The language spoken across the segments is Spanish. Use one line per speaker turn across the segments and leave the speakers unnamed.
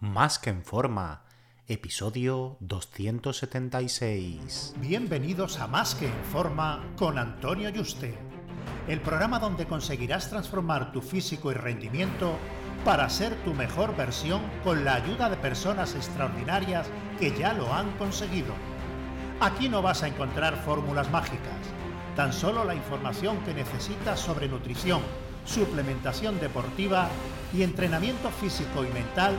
Más que en forma, episodio 276.
Bienvenidos a Más que en forma con Antonio Yuste, el programa donde conseguirás transformar tu físico y rendimiento para ser tu mejor versión con la ayuda de personas extraordinarias que ya lo han conseguido. Aquí no vas a encontrar fórmulas mágicas, tan solo la información que necesitas sobre nutrición, suplementación deportiva y entrenamiento físico y mental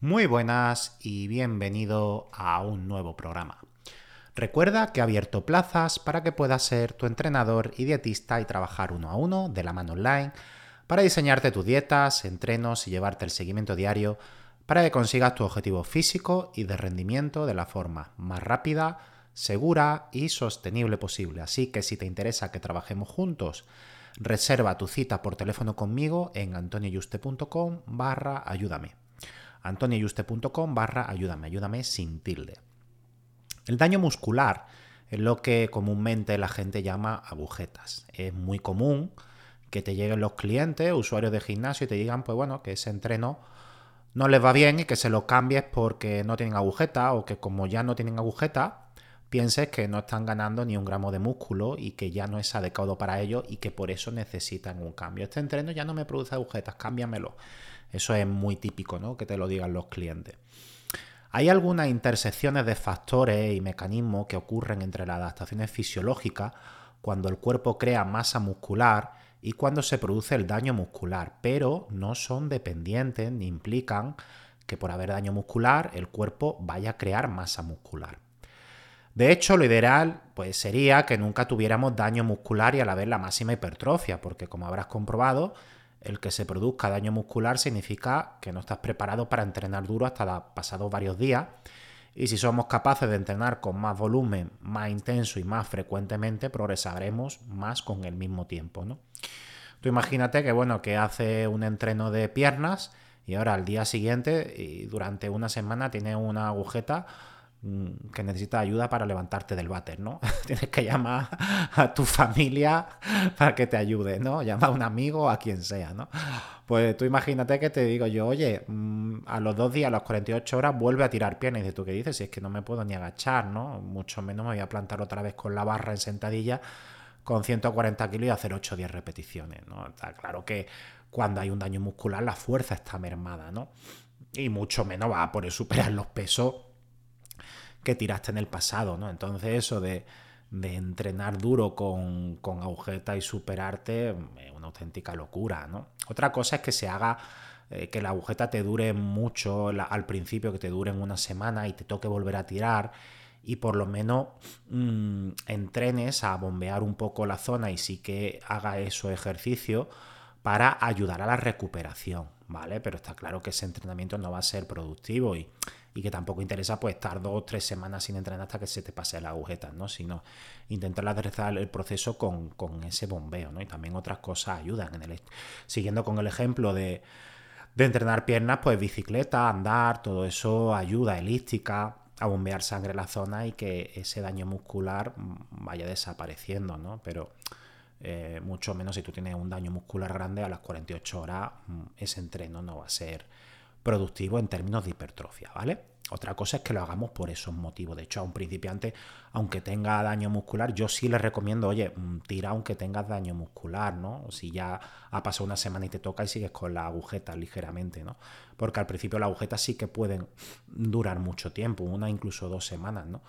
Muy buenas y bienvenido a un nuevo programa. Recuerda que he abierto plazas para que puedas ser tu entrenador y dietista y trabajar uno a uno de la mano online para diseñarte tus dietas, entrenos y llevarte el seguimiento diario para que consigas tu objetivo físico y de rendimiento de la forma más rápida, segura y sostenible posible. Así que si te interesa que trabajemos juntos, reserva tu cita por teléfono conmigo en antonioyuste.com barra ayúdame antonioyuste.com barra ayúdame, ayúdame sin tilde. El daño muscular es lo que comúnmente la gente llama agujetas. Es muy común que te lleguen los clientes, usuarios de gimnasio, y te digan, pues bueno, que ese entreno no les va bien y que se lo cambies porque no tienen agujeta o que como ya no tienen agujeta, pienses que no están ganando ni un gramo de músculo y que ya no es adecuado para ellos y que por eso necesitan un cambio. Este entreno ya no me produce agujetas, cámbiamelo. Eso es muy típico, ¿no? Que te lo digan los clientes. Hay algunas intersecciones de factores y mecanismos que ocurren entre las adaptaciones fisiológicas cuando el cuerpo crea masa muscular y cuando se produce el daño muscular, pero no son dependientes ni implican que por haber daño muscular el cuerpo vaya a crear masa muscular. De hecho, lo ideal pues, sería que nunca tuviéramos daño muscular y a la vez la máxima hipertrofia, porque como habrás comprobado, el que se produzca daño muscular significa que no estás preparado para entrenar duro hasta pasados varios días. Y si somos capaces de entrenar con más volumen, más intenso y más frecuentemente, progresaremos más con el mismo tiempo. ¿no? Tú imagínate que bueno, que hace un entreno de piernas y ahora al día siguiente y durante una semana tiene una agujeta que necesitas ayuda para levantarte del váter, ¿no? Tienes que llamar a tu familia para que te ayude, ¿no? Llama a un amigo, a quien sea, ¿no? Pues tú imagínate que te digo yo, oye, mm, a los dos días, a las 48 horas, vuelve a tirar piernas. Y dices, ¿tú qué dices? Si es que no me puedo ni agachar, ¿no? Mucho menos me voy a plantar otra vez con la barra en sentadilla con 140 kilos y hacer 8 o 10 repeticiones, ¿no? Está claro que cuando hay un daño muscular la fuerza está mermada, ¿no? Y mucho menos va a poder superar los pesos que tiraste en el pasado, ¿no? Entonces eso de, entrenar duro con, agujeta y superarte es una auténtica locura, ¿no? Otra cosa es que se haga eh, que la agujeta te dure mucho al principio, que te dure una semana y te toque volver a tirar y por lo menos mm, entrenes a bombear un poco la zona y sí que haga eso ejercicio para ayudar a la recuperación, ¿vale? Pero está claro que ese entrenamiento no va a ser productivo y y que tampoco interesa pues estar dos o tres semanas sin entrenar hasta que se te pase la agujeta, ¿no? Sino intentar aderezar el proceso con, ese bombeo, ¿no? Y también otras cosas ayudan. Siguiendo con el ejemplo de, de entrenar piernas, pues bicicleta, andar, todo eso ayuda, elíptica, a bombear sangre en la zona y que ese daño muscular vaya desapareciendo, ¿no? Pero eh, mucho menos si tú tienes un daño muscular grande a las 48 horas, mm, ese entreno no va a ser productivo en términos de hipertrofia, ¿vale? Otra cosa es que lo hagamos por esos motivos. De hecho, a un principiante, aunque tenga daño muscular, yo sí le recomiendo, oye, mm, tira aunque tengas daño muscular, ¿no? Si ya ha pasado una semana y te toca y sigues con la agujeta ligeramente, ¿no? Porque al principio las agujetas sí que pueden durar mucho tiempo, una incluso dos semanas, ¿no?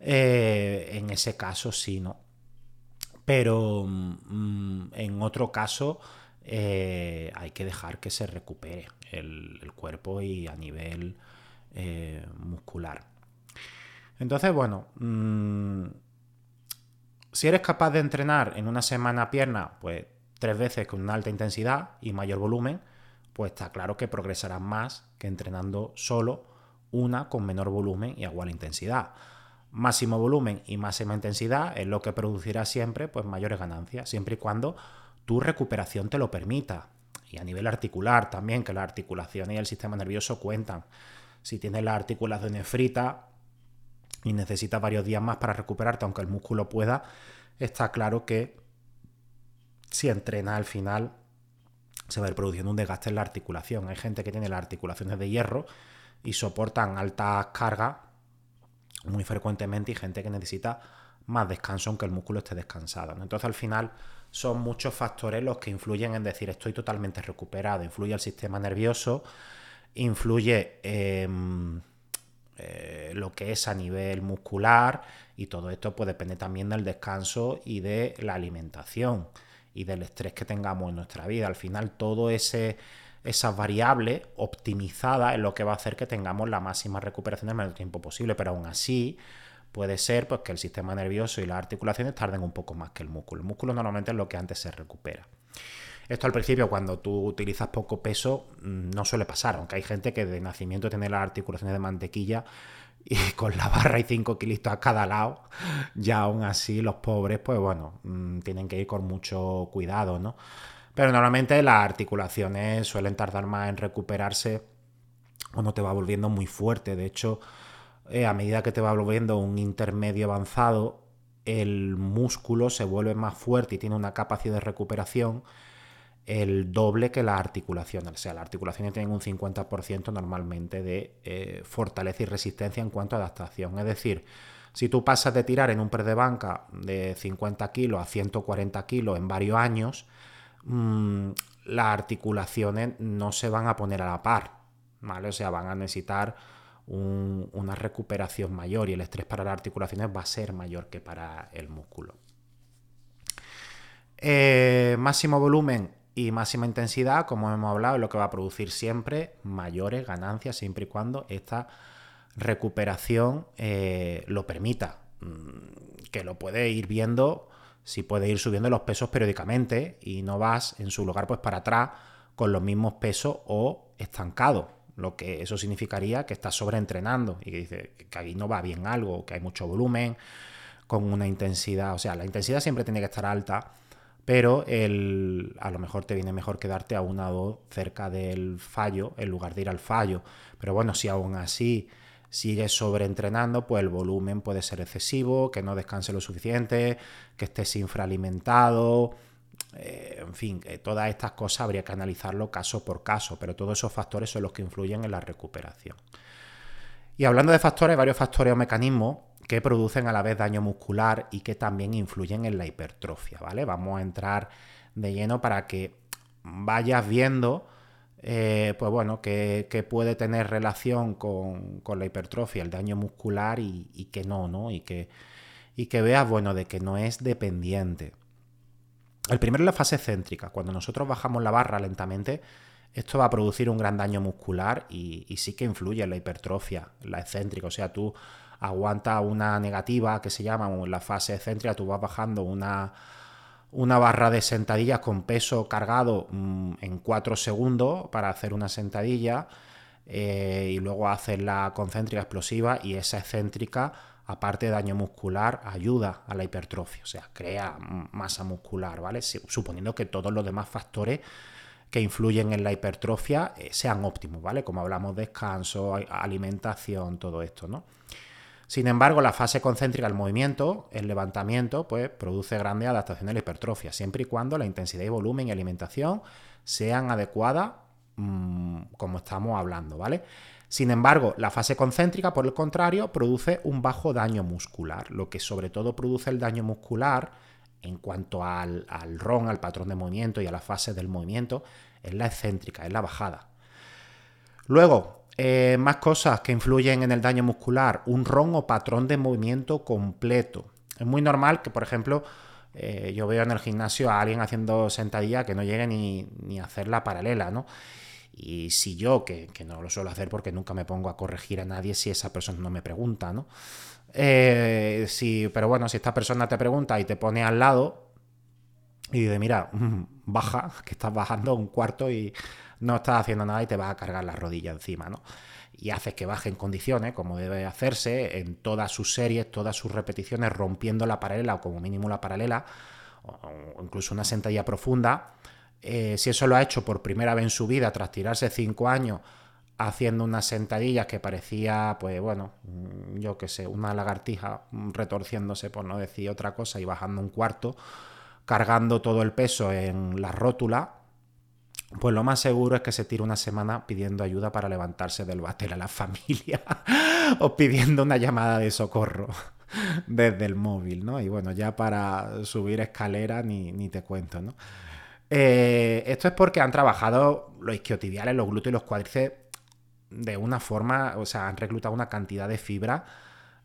Eh, en ese caso sí, ¿no? Pero mm, en otro caso eh, hay que dejar que se recupere el, cuerpo y a nivel eh, muscular. Entonces, bueno, mm, si eres capaz de entrenar en una semana pierna, pues tres veces con una alta intensidad y mayor volumen, pues está claro que progresarás más que entrenando solo una con menor volumen y igual intensidad. Máximo volumen y máxima intensidad es lo que producirá siempre pues mayores ganancias, siempre y cuando tu recuperación te lo permita. Y a nivel articular también, que la articulación y el sistema nervioso cuentan. Si tienes la articulación frita y necesitas varios días más para recuperarte, aunque el músculo pueda, está claro que si entrena al final se va a ir produciendo un desgaste en la articulación. Hay gente que tiene las articulaciones de hierro y soportan altas cargas muy frecuentemente y gente que necesita más descanso aunque el músculo esté descansado. Entonces al final son muchos factores los que influyen en decir estoy totalmente recuperado. Influye el sistema nervioso, influye em, eh, lo que es a nivel muscular y todo esto pues depende también del descanso y de la alimentación y del estrés que tengamos en nuestra vida. Al final todo ese esas variables optimizadas es lo que va a hacer que tengamos la máxima recuperación en el menor tiempo posible, pero aún así puede ser pues, que el sistema nervioso y las articulaciones tarden un poco más que el músculo. El músculo normalmente es lo que antes se recupera. Esto al principio, cuando tú utilizas poco peso, mm, no suele pasar, aunque hay gente que de nacimiento tiene las articulaciones de mantequilla y con la barra y 5 kilos a cada lado, ya aún así los pobres, pues bueno, mm, tienen que ir con mucho cuidado, ¿no? Pero normalmente las articulaciones suelen tardar más en recuperarse cuando te va volviendo muy fuerte. De hecho, eh, a medida que te va volviendo un intermedio avanzado, el músculo se vuelve más fuerte y tiene una capacidad de recuperación el doble que la articulación. O sea, las articulaciones tienen un 50% normalmente de eh, fortaleza y resistencia en cuanto a adaptación. Es decir, si tú pasas de tirar en un pre de banca de 50 kilos a 140 kilos en varios años, Mm, las articulaciones no se van a poner a la par, ¿vale? O sea, van a necesitar una recuperación mayor y el estrés para las articulaciones va a ser mayor que para el músculo. Eh, máximo volumen y máxima intensidad, como hemos hablado, es lo que va a producir siempre mayores ganancias, siempre y cuando esta recuperación eh, lo permita. Mm, que lo puede ir viendo si puedes ir subiendo los pesos periódicamente y no vas en su lugar pues para atrás con los mismos pesos o estancado. Lo que eso significaría que estás sobreentrenando y que dice que ahí no va bien algo, que hay mucho volumen, con una intensidad. O sea, la intensidad siempre tiene que estar alta, pero el, a lo mejor te viene mejor quedarte a una o dos cerca del fallo en lugar de ir al fallo. Pero bueno, si aún así sigues sobreentrenando, pues el volumen puede ser excesivo, que no descanse lo suficiente, que estés infraalimentado, eh, en fin, todas estas cosas habría que analizarlo caso por caso, pero todos esos factores son los que influyen en la recuperación. Y hablando de factores, varios factores o mecanismos que producen a la vez daño muscular y que también influyen en la hipertrofia, ¿vale? Vamos a entrar de lleno para que vayas viendo eh, pues bueno, que, puede tener relación con, la hipertrofia, el daño muscular y, que no, ¿no? Y que, y que veas, bueno, de que no es dependiente. El primero es la fase céntrica. Cuando nosotros bajamos la barra lentamente, esto va a producir un gran daño muscular y, sí que influye en la hipertrofia, la excéntrica. O sea, tú aguantas una negativa que se llama la fase excéntrica, tú vas bajando una una barra de sentadillas con peso cargado mm, en 4 segundos para hacer una sentadilla eh, y luego hacer la concéntrica explosiva y esa excéntrica, aparte de daño muscular, ayuda a la hipertrofia, o sea, crea masa muscular, ¿vale? Suponiendo que todos los demás factores que influyen en la hipertrofia eh, sean óptimos, ¿vale? Como hablamos, descanso, alimentación, todo esto, ¿no? Sin embargo, la fase concéntrica del movimiento, el levantamiento, pues produce grandes adaptaciones a la hipertrofia, siempre y cuando la intensidad y volumen y alimentación sean adecuadas mm, como estamos hablando, ¿vale? Sin embargo, la fase concéntrica, por el contrario, produce un bajo daño muscular. Lo que sobre todo produce el daño muscular en cuanto al, RON, al patrón de movimiento y a la fase del movimiento, es la excéntrica, es la bajada. Luego, eh, más cosas que influyen en el daño muscular, un ron o patrón de movimiento completo. Es muy normal que, por ejemplo, eh, yo veo en el gimnasio a alguien haciendo sentadilla que no llegue ni, a hacer la paralela, ¿no? Y si yo, que, no lo suelo hacer porque nunca me pongo a corregir a nadie si esa persona no me pregunta, ¿no? Eh, pero bueno, si esta persona te pregunta y te pone al lado y dice, mira, baja, que estás bajando un cuarto y no estás haciendo nada y te vas a cargar la rodilla encima, ¿no? Y haces que baje en condiciones, como debe hacerse, en todas sus series, todas sus repeticiones, rompiendo la paralela o como mínimo la paralela, o incluso una sentadilla profunda. Eh, si eso lo ha hecho por primera vez en su vida, tras tirarse cinco años haciendo unas sentadillas que parecía, pues bueno, mm, yo qué sé, una lagartija retorciéndose, por no decir otra cosa, y bajando un cuarto, cargando todo el peso en la rótula, pues lo más seguro es que se tire una semana pidiendo ayuda para levantarse del bater a la familia o pidiendo una llamada de socorro desde el móvil, ¿no? Y bueno, ya para subir escalera ni, ni te cuento, ¿no? Eh, esto es porque han trabajado los isquiotibiales, los glúteos y los cuádriceps de una forma, o sea, han reclutado una cantidad de fibra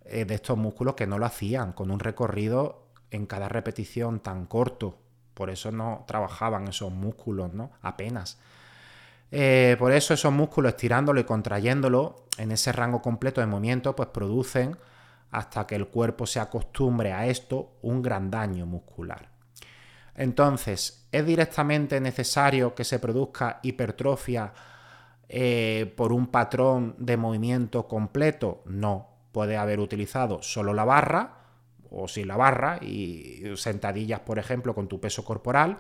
eh, de estos músculos que no lo hacían, con un recorrido en cada repetición tan corto. Por eso no trabajaban esos músculos, ¿no? Apenas. Eh, por eso esos músculos estirándolo y contrayéndolo en ese rango completo de movimiento, pues producen, hasta que el cuerpo se acostumbre a esto, un gran daño muscular. Entonces, ¿es directamente necesario que se produzca hipertrofia eh, por un patrón de movimiento completo? No. Puede haber utilizado solo la barra o sin la barra y sentadillas, por ejemplo, con tu peso corporal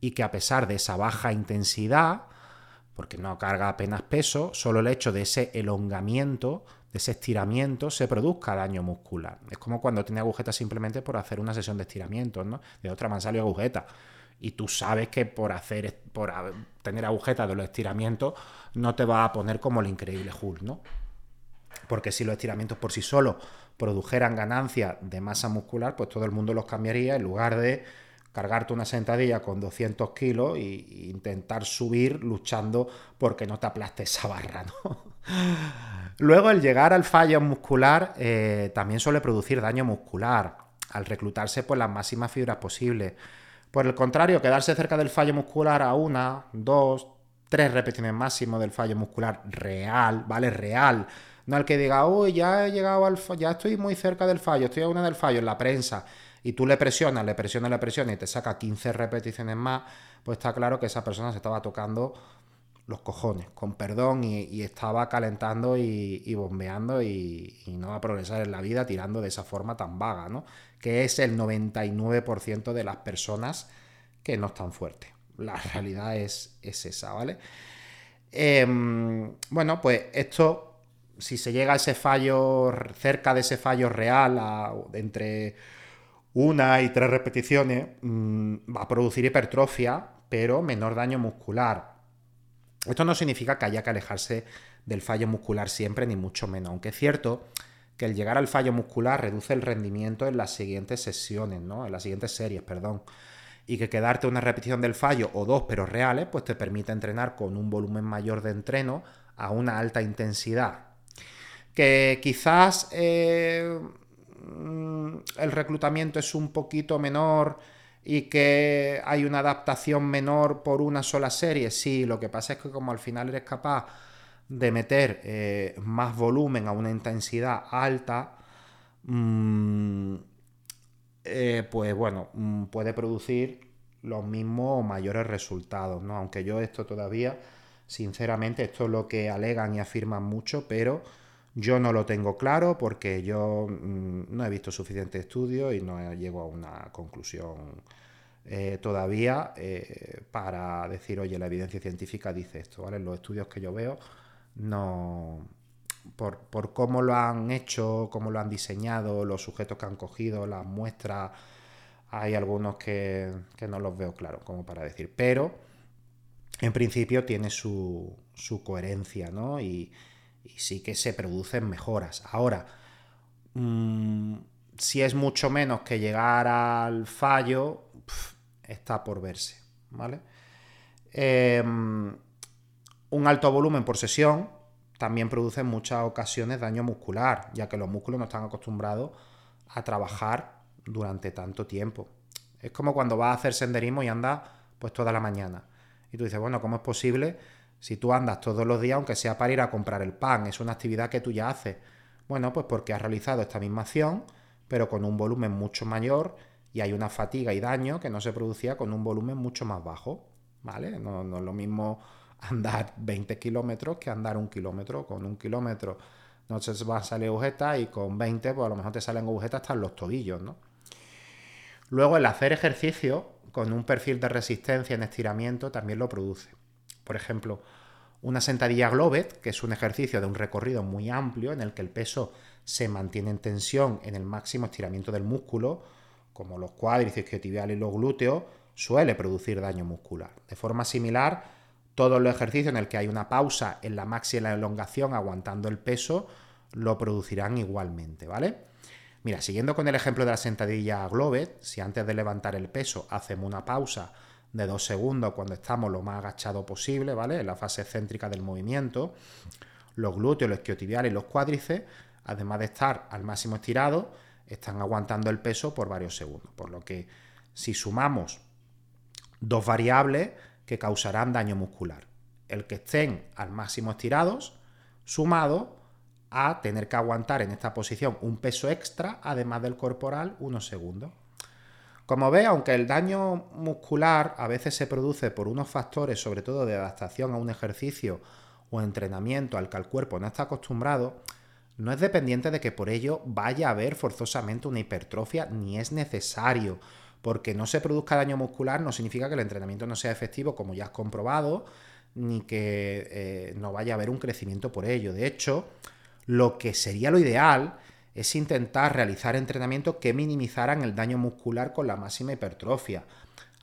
y que a pesar de esa baja intensidad, porque no carga apenas peso, solo el hecho de ese elongamiento, de ese estiramiento, se produzca daño muscular. Es como cuando tiene agujetas simplemente por hacer una sesión de estiramientos, ¿no? De otra man salió agujeta. Y tú sabes que por hacer, por tener agujetas de los estiramientos, no te va a poner como el increíble Hulk, ¿no? Porque si los estiramientos por sí solos produjeran ganancias de masa muscular, pues todo el mundo los cambiaría en lugar de cargarte una sentadilla con 200 kilos e intentar subir luchando porque no te aplaste esa barra. Luego, el llegar al fallo muscular eh, también suele producir daño muscular al reclutarse pues, las máximas fibras posibles. Por el contrario, quedarse cerca del fallo muscular a una, dos, tres repeticiones máximo del fallo muscular real, ¿vale? Real. No al que diga, uy, ya he llegado al fallo, ya estoy muy cerca del fallo, estoy a una del fallo en la prensa, y tú le presionas, le presionas, le presionas y te saca 15 repeticiones más, pues está claro que esa persona se estaba tocando los cojones, con perdón, y, estaba calentando y, bombeando y, no va a progresar en la vida tirando de esa forma tan vaga, ¿no? Que es el 99% de las personas que no están fuertes la realidad es, es esa, ¿vale? Em, bueno, pues esto, si se llega a ese fallo, cerca de ese fallo real, entre una y tres repeticiones, mm, va a producir hipertrofia, pero menor daño muscular. Esto no significa que haya que alejarse del fallo muscular siempre, ni mucho menos, aunque es cierto que el llegar al fallo muscular reduce el rendimiento en las siguientes sesiones, ¿no? En las siguientes series, perdón y que quedarte una repetición del fallo o dos pero reales, pues te permite entrenar con un volumen mayor de entreno a una alta intensidad. Que quizás eh, mm, el reclutamiento es un poquito menor y que hay una adaptación menor por una sola serie, sí, lo que pasa es que como al final eres capaz de meter eh, más volumen a una intensidad alta, mmm, eh, pues bueno, mm, puede producir los mismos o mayores resultados, ¿no? Aunque yo esto todavía, sinceramente, esto es lo que alegan y afirman mucho, pero yo no lo tengo claro porque yo mm, no he visto suficiente estudio y no llego a una conclusión eh, todavía eh, para decir, oye, la evidencia científica dice esto, ¿vale? Los estudios que yo veo no, por, cómo lo han hecho, cómo lo han diseñado, los sujetos que han cogido, las muestras, hay algunos que, no los veo claros, como para decir. Pero, en principio, tiene su, coherencia, ¿no? Y, sí que se producen mejoras. Ahora, mm, si es mucho menos que llegar al fallo, está por verse, ¿vale? Em, un alto volumen por sesión, también produce en muchas ocasiones daño muscular, ya que los músculos no están acostumbrados a trabajar durante tanto tiempo. Es como cuando vas a hacer senderismo y andas pues toda la mañana. Y tú dices, bueno, ¿cómo es posible si tú andas todos los días, aunque sea para ir a comprar el pan? Es una actividad que tú ya haces. Bueno, pues porque has realizado esta misma acción, pero con un volumen mucho mayor y hay una fatiga y daño que no se producía con un volumen mucho más bajo. ¿Vale? No, es lo mismo andar 20 kilómetros que andar un kilómetro. Con un kilómetro no se va a salir agujeta y con 20 pues a lo mejor te salen agujetas hasta los tobillos, ¿no? Luego el hacer ejercicio con un perfil de resistencia en estiramiento también lo produce. Por ejemplo, una sentadilla Globet, que es un ejercicio de un recorrido muy amplio en el que el peso se mantiene en tensión en el máximo estiramiento del músculo, como los cuádriceps, isquiotibiales y los glúteos, suele producir daño muscular. De forma similar, todos los ejercicios en el que hay una pausa en la máxima elongación aguantando el peso lo producirán igualmente, ¿vale? Mira, siguiendo con el ejemplo de la sentadilla Globet, si antes de levantar el peso hacemos una pausa de dos segundos cuando estamos lo más agachado posible, ¿vale? En la fase céntrica del movimiento, los glúteos, los isquiotibiales y los cuádriceps, además de estar al máximo estirado, están aguantando el peso por varios segundos. Por lo que si sumamos dos variables que causarán daño muscular, el que estén al máximo estirados, sumado a tener que aguantar en esta posición un peso extra, además del corporal, unos segundos. Como ve, aunque el daño muscular a veces se produce por unos factores, sobre todo de adaptación a un ejercicio o entrenamiento al que el cuerpo no está acostumbrado, no es dependiente de que por ello vaya a haber forzosamente una hipertrofia, ni es necesario. Porque no se produzca daño muscular no significa que el entrenamiento no sea efectivo, como ya has comprobado, ni que eh, no vaya a haber un crecimiento por ello. De hecho, lo que sería lo ideal es intentar realizar entrenamientos que minimizaran el daño muscular con la máxima hipertrofia.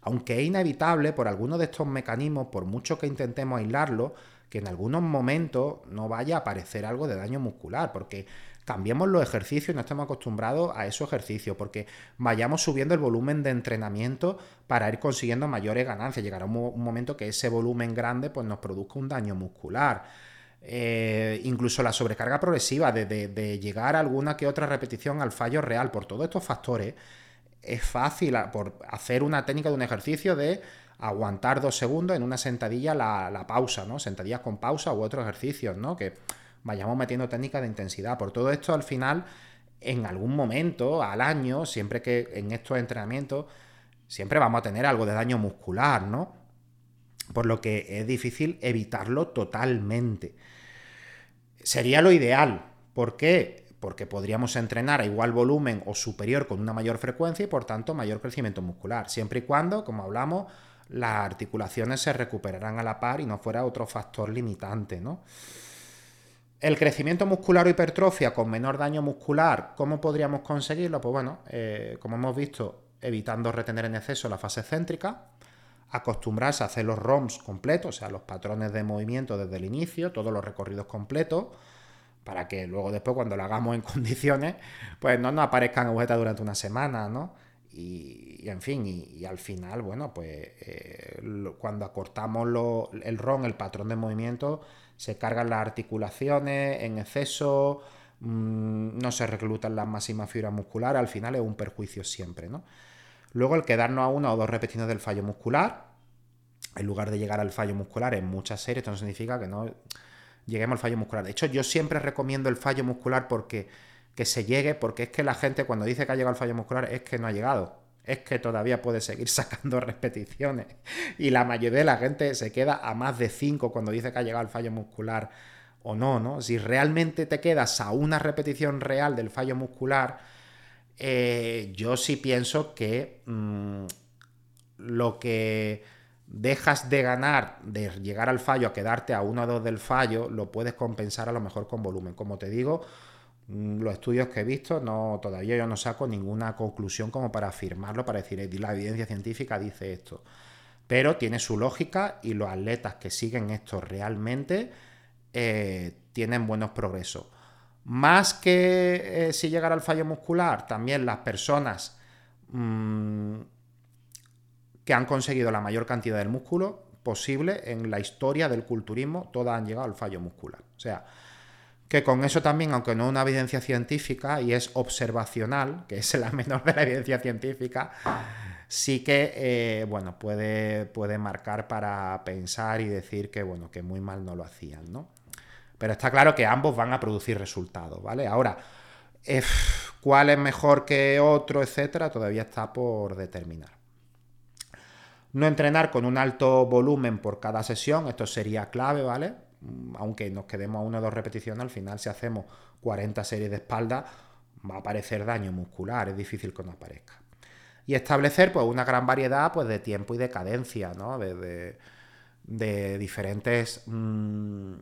Aunque es inevitable por algunos de estos mecanismos, por mucho que intentemos aislarlo, que en algunos momentos no vaya a aparecer algo de daño muscular, porque cambiemos los ejercicios y no estemos acostumbrados a esos ejercicios, porque vayamos subiendo el volumen de entrenamiento para ir consiguiendo mayores ganancias. Llegará un, momento que ese volumen grande pues, nos produzca un daño muscular. Eh, incluso la sobrecarga progresiva, de, llegar a alguna que otra repetición al fallo real, por todos estos factores, es fácil por hacer una técnica de un ejercicio de aguantar dos segundos en una sentadilla la, pausa, ¿no? Sentadillas con pausa u otros ejercicios, ¿no? Que vayamos metiendo técnicas de intensidad. Por todo esto, al final, en algún momento, al año, siempre que en estos entrenamientos, siempre vamos a tener algo de daño muscular, ¿no? Por lo que es difícil evitarlo totalmente. Sería lo ideal. ¿Por qué? Porque podríamos entrenar a igual volumen o superior con una mayor frecuencia y por tanto mayor crecimiento muscular, siempre y cuando, como hablamos, las articulaciones se recuperarán a la par y no fuera otro factor limitante, ¿no? El crecimiento muscular o hipertrofia con menor daño muscular, ¿cómo podríamos conseguirlo? Pues bueno, eh, como hemos visto, evitando retener en exceso la fase céntrica, acostumbrarse a hacer los ROMs completos, o sea, los patrones de movimiento desde el inicio, todos los recorridos completos, para que luego después cuando lo hagamos en condiciones, pues no nos aparezcan agujetas durante una semana, ¿no? Y, en fin, y, al final, bueno, pues eh, cuando acortamos el ROM, el patrón de movimiento, se cargan las articulaciones en exceso, mm, no se reclutan las máximas fibras musculares, al final es un perjuicio siempre, ¿no? Luego el quedarnos a una o dos repeticiones del fallo muscular, en lugar de llegar al fallo muscular en muchas series, esto no significa que no lleguemos al fallo muscular. De hecho, yo siempre recomiendo el fallo muscular porque que se llegue, porque es que la gente cuando dice que ha llegado al fallo muscular es que no ha llegado. Es que todavía puede seguir sacando repeticiones. Y la mayoría de la gente se queda a más de 5 cuando dice que ha llegado al fallo muscular o no, ¿no? Si realmente te quedas a una repetición real del fallo muscular, eh, yo sí pienso que mm, lo que dejas de ganar, de llegar al fallo, a quedarte a uno o dos del fallo, lo puedes compensar a lo mejor con volumen. Como te digo, mm, los estudios que he visto, no, todavía yo no saco ninguna conclusión como para afirmarlo, para decir, la evidencia científica dice esto. Pero tiene su lógica y los atletas que siguen esto realmente eh, tienen buenos progresos. Más que eh, si llegara al fallo muscular, también las personas mm, que han conseguido la mayor cantidad del músculo posible en la historia del culturismo, todas han llegado al fallo muscular. O sea, que con eso también, aunque no es una evidencia científica y es observacional, que es la menor de la evidencia científica, sí que eh, bueno, puede, puede marcar para pensar y decir que bueno, que muy mal no lo hacían, ¿no? Pero está claro que ambos van a producir resultados, ¿vale? Ahora, eh, cuál es mejor que otro, etcétera, todavía está por determinar. No entrenar con un alto volumen por cada sesión, esto sería clave, ¿vale? Mm, aunque nos quedemos a una o dos repeticiones, al final si hacemos 40 series de espalda va a aparecer daño muscular, es difícil que no aparezca. Y establecer pues una gran variedad pues, de tiempo y de cadencia, ¿no? De, diferentes... Mm,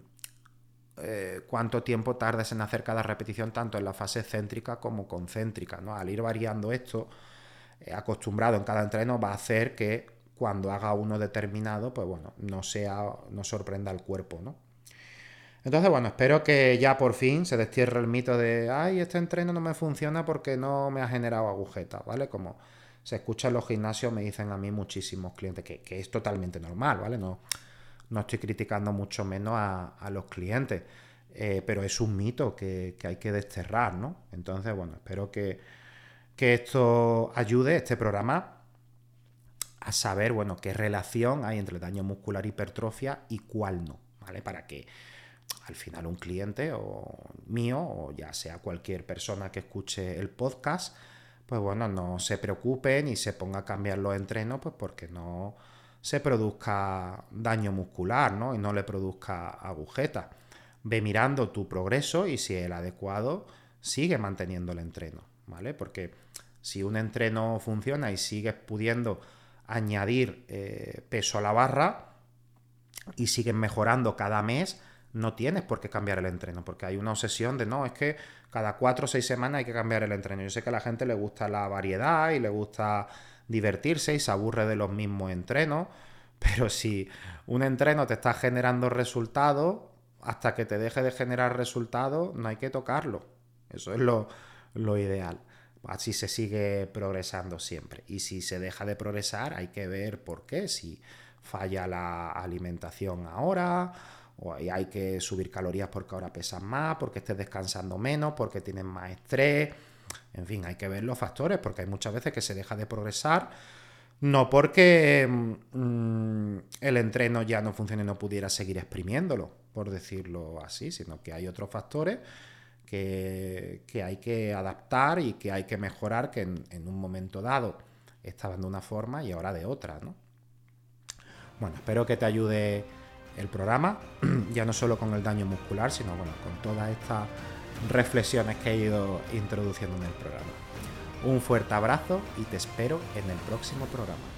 eh, cuánto tiempo tardes en hacer cada repetición, tanto en la fase céntrica como concéntrica. ¿no? Al ir variando esto, eh, acostumbrado en cada entreno, va a hacer que cuando haga uno determinado, pues bueno, no sea, no sorprenda al cuerpo, ¿no? Entonces, bueno, espero que ya por fin se destierre el mito de, ay, este entreno no me funciona porque no me ha generado agujeta, ¿vale? Como se escucha en los gimnasios, me dicen a mí muchísimos clientes que, es totalmente normal, ¿vale? No, no estoy criticando mucho menos a, los clientes, eh, pero es un mito que, hay que desterrar, ¿no? Entonces, bueno, espero que, que esto ayude, este programa, a saber, bueno, qué relación hay entre el daño muscular hipertrofia y cuál no, ¿vale? Para que al final un cliente o mío o ya sea cualquier persona que escuche el podcast, pues bueno, no se preocupe ni se ponga a cambiar los entrenos, pues porque no se produzca daño muscular, ¿no? Y no le produzca agujeta. Ve mirando tu progreso y si es el adecuado, sigue manteniendo el entreno, ¿vale? Porque si un entreno funciona y sigues pudiendo añadir eh, peso a la barra y sigues mejorando cada mes, no tienes por qué cambiar el entreno, porque hay una obsesión de no, es que cada cuatro o seis semanas hay que cambiar el entreno. Yo sé que a la gente le gusta la variedad y le gusta divertirse y se aburre de los mismos entrenos, pero si un entreno te está generando resultados, hasta que te deje de generar resultados, no hay que tocarlo. Eso es lo, lo ideal. Así se sigue progresando siempre. Y si se deja de progresar, hay que ver por qué. Si falla la alimentación ahora, o hay que subir calorías porque ahora pesas más, porque estés descansando menos, porque tienes más estrés. En fin, hay que ver los factores, porque hay muchas veces que se deja de progresar, no porque mm, el entreno ya no funcione y no pudiera seguir exprimiéndolo, por decirlo así, sino que hay otros factores que, hay que adaptar y que hay que mejorar, que en, un momento dado estaban de una forma y ahora de otra, ¿no? Bueno, espero que te ayude el programa, ya no solo con el daño muscular, sino bueno, con todas estas reflexiones que he ido introduciendo en el programa. Un fuerte abrazo y te espero en el próximo programa.